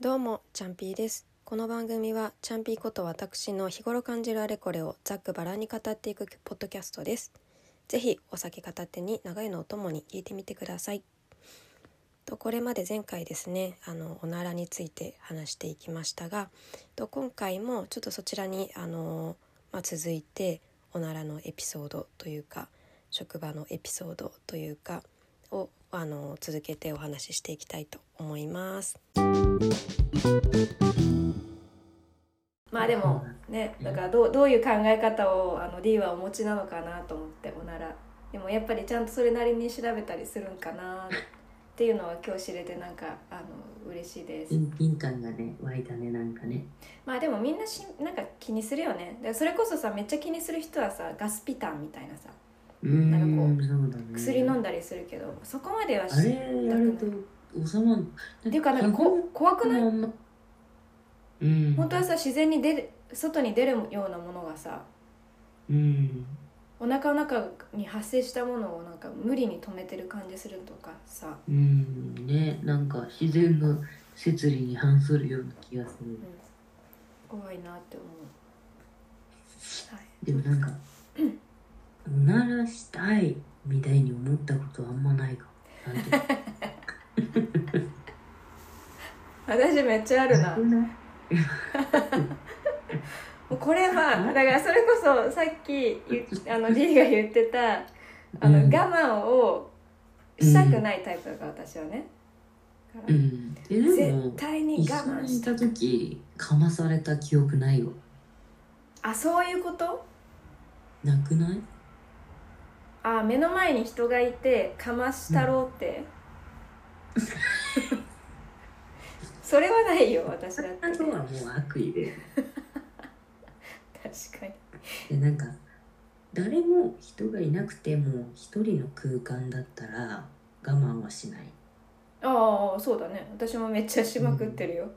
どうもチャンピーです。この番組はチャンピーこと私の日頃感じるあれこれをざっくばらんに語っていくポッドキャストです。ぜひお酒片手に長いのお供に聞いてみてください。とこれまで前回ですねあのおならについて話していきましたがと今回もちょっとそちらにあの、まあ、続いておならのエピソードというか職場のエピソードというかをあの続けてお話ししていきたいと思います。まあでもねだからどうどういう考え方をあの D はお持ちなのかなと思っておなら。でもやっぱりちゃんとそれなりに調べたりするんかなっていうのは今日知れてなんかあの嬉しいです。親近感がね湧いたねなんかね。まあでもみんなしなんか気にするよね。でそれこそさめっちゃ気にする人はさガスピタンみたいなさなんかこう薬飲んだりするけどそこまではあれやると収まんっていうかなんかこ怖くない？いうん。本当はさ自然に出る外に出るようなものがさうん。お腹の中に発生したものをなんか無理に止めてる感じするとかさ、うん。ねなんか自然の摂理に反するような気がする。うん、怖いなって思う、はい、でもなんかおならしたいみたいに思ったことあんまないか。もなんて私めっちゃあるな。もうこれはだからそれこそさっき言あのリーが言ってたあの、うん。我慢をしたくないタイプだから私はね、だからうん。えで絶も対に一我慢し緒にいた時かまされた記憶ないわ。あそういうこと？なくない？あ目の前に人がいてかましたろうって、それはないよ私だって。あとはもう悪意で。確かに。でなんか誰も人がいなくても一人の空間だったら我慢はしない。ああそうだね。私もめっちゃしまくってるよ、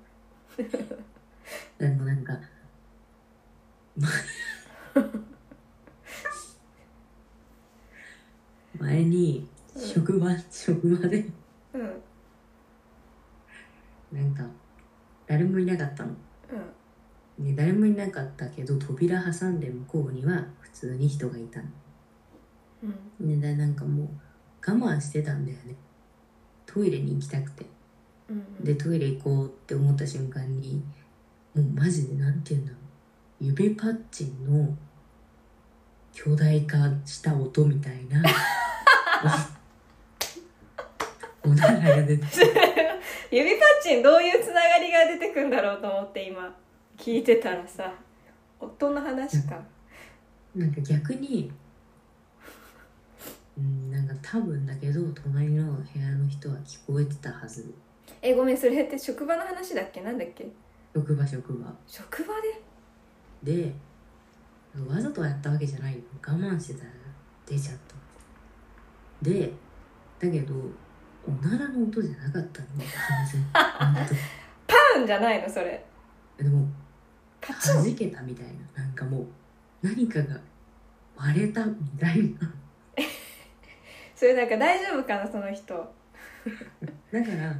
でもなんか前にうん職場、で。うん、うんなんか誰もいなかったの。で誰もいなかったけど扉挟んで向こうには普通に人がいたの。うん。でなんかもう我慢してたんだよね。トイレに行きたくて。うんでトイレ行こうって思った瞬間にもうマジでなんていうんだろう。指パッチンの巨大化した音みたいなおならが出て 指パッチンどういうつながりが出てくんだろうと思って今聞いてたらさ夫の話か。なんか逆にうんなんか多分だけど隣の部屋の人は聞こえてたはず。えごめんそれって職場の話だっけ？なんだっけ？職場職場。職場で？でわざとやったわけじゃない。よ我慢してたら出ちゃった。でだけどおならの音じゃなかったの？完全本パンじゃないのそれ当でもパチン弾けたみたいななんかもう何かが割れたみたいな。それなんか大丈夫かなその人。だから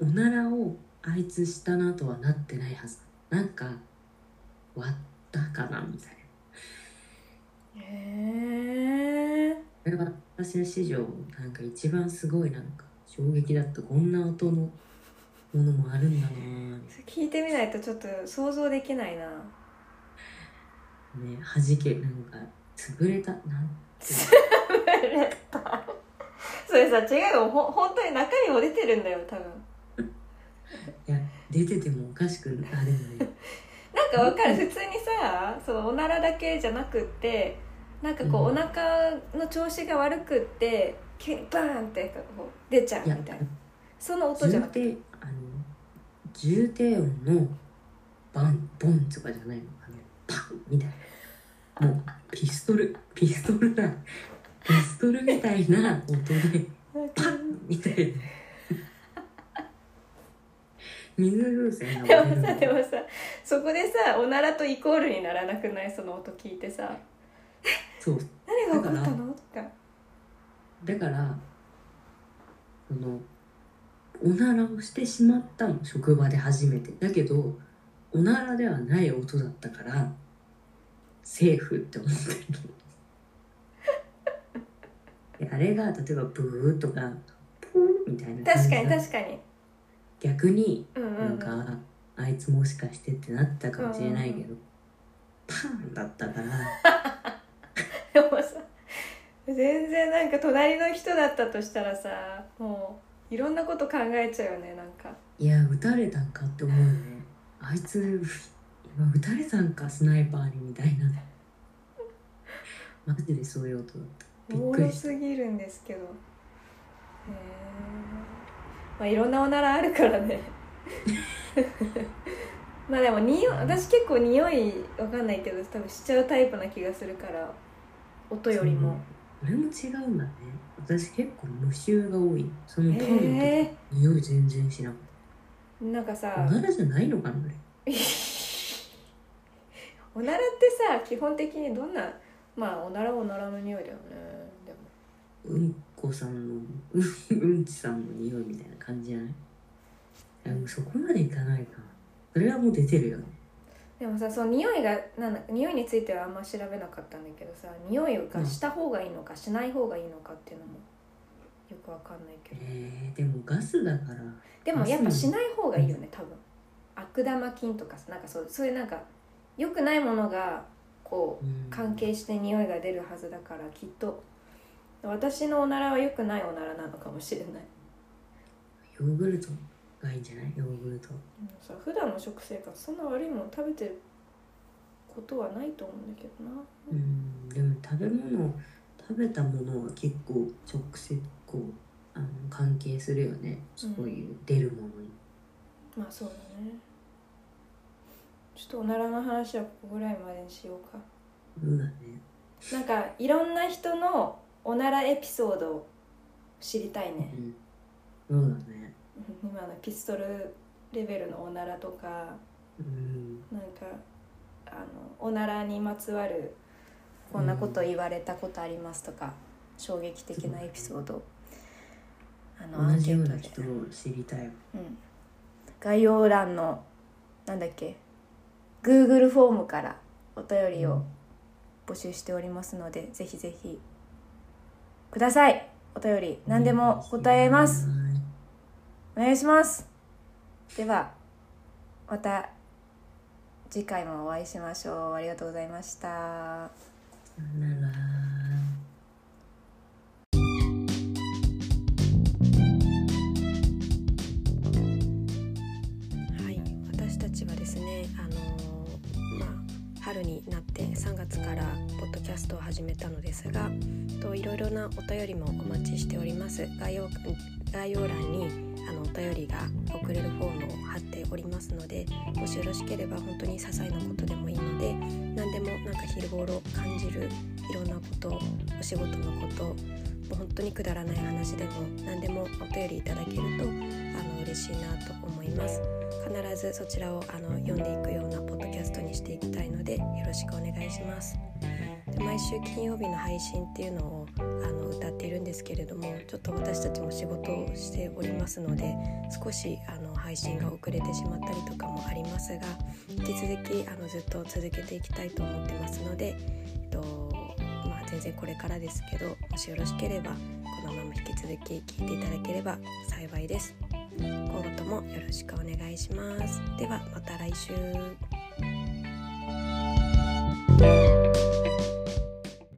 おならをあいつしたなとはなってないはず。なんか割ったかなみたいな。へえこれが私の史上なんか一番すごいなんか衝撃だったこんな音のものもあるんだな。聞いてみないとちょっと想像できないな。弾けなんか潰れたなん それさ違うよ。ほ本当に中身も出てるんだよ多分。いや出ててもおかしくあれない なんかわかる。普通にさそのおならだけじゃなくってなんかこう、うん。お腹の調子が悪くって急にバーンってこう出ちゃうみたいな。その音じゃ重なくて。低あの重低音のバンボンとかじゃないの。あのパンみたいな。もうピストルピストルだピストルみたいな音で パンみたいな。水風船でがもさでもさそこでさおならとイコールにならなくない？その音聞いてさそう。何が起こったの？とか。だからそのおおならをしてしまったの職場で初めて。だけどおならではない音だったからセーフって思ってるであれが例えばブーとかポーみたいな感確かに確かに。逆にうんうん、うなんん、か、あいつもしかしてってなったかもしれないけど、パンだったから全然なんか隣の人だったとしたらさもういろんなこと考えちゃうよねなんか。いや撃たれたんかって思う。よねあいつ今撃たれたんかスナイパーにみたいな。マジでそういう音だった。びっくりすぎるんですけど。へえまあいろんなおならあるからね。まあでもにお私結構匂いわかんないけど多分しちゃうタイプな気がするから音よりも俺も違うんだね。私結構無臭が多い。そのパンの匂い全然しなかっなんかたさおならじゃないのかなあれ。おならってさ基本的にどんなまあおならはおならの匂いだよね。でも。うんこさんのうん うんちさんの匂いみたいな感じじゃない？そこまでいかないか。それはもう出てるよねでもさその匂いがなんだ匂いについてはあんま調べなかったんだけどさ匂いがした方がいいのかしない方がいいのかっていうのもよくわかんないけど。えー、でもガスだから。でもやっぱしない方がいいよね多分。悪玉菌とかさなんかそうそういうなんか良くないものがこううん。関係して匂いが出るはずだからきっと。私のおならは良くないおならなのかもしれない、ヨーグルトがいいんじゃない？ヨーグルト。うん、さ普段の食生活そんな悪いもの食べてることはないと思うんだけどな。うん。でも食べ物食べたものは結構直接こうあの関係するよね。そういう出るものに、まあそうだね。ちょっとおならの話はここぐらいまでにしようか。そうだね。なんかいろんな人のおならエピソードを知りたいね。うん。そうだね今のピストルレベルのおならとかうん。なんかあのおならにまつわるこんなこと言われたことありますとか、衝撃的なエピソード。あのア同ンケートでじような人を知りたい。わうん、概要欄のなんだっけ Google フォームからお便りを募集しておりますので、ぜひぜひください。お便り何でも答えますお願いします。ではまた次回もお会いしましょう。ありがとうございました。さよなら。はい、私たちはですね、あのまあ、春になって3月からポッドキャストを始めたのですがといろいろなお便りもお待ちしております。概要概要欄にあのお便りが送れるフォームを貼っておりますのでもしよろしければ本当に些細なことでもいいので何でもなんか日頃感じるいろんなことお仕事のこともう本当にくだらない話でも何でもお便りいただけるとあの嬉しいなと思います。必ずそちらをあの読んでいくようなポッドキャストにしていきたいのでよろしくお願いします。で毎週金曜日の配信っていうのをあの歌っているんですけれどもちょっと私たちも仕事をしておりますので少しあの配信が遅れてしまったりとかもありますが引き続きあのずっと続けていきたいと思ってますので、えっとまあ、全然これからですけどもしよろしければこのまま引き続き聞いていただければ幸いです。今後ともよろしくお願いします。ではまた来週。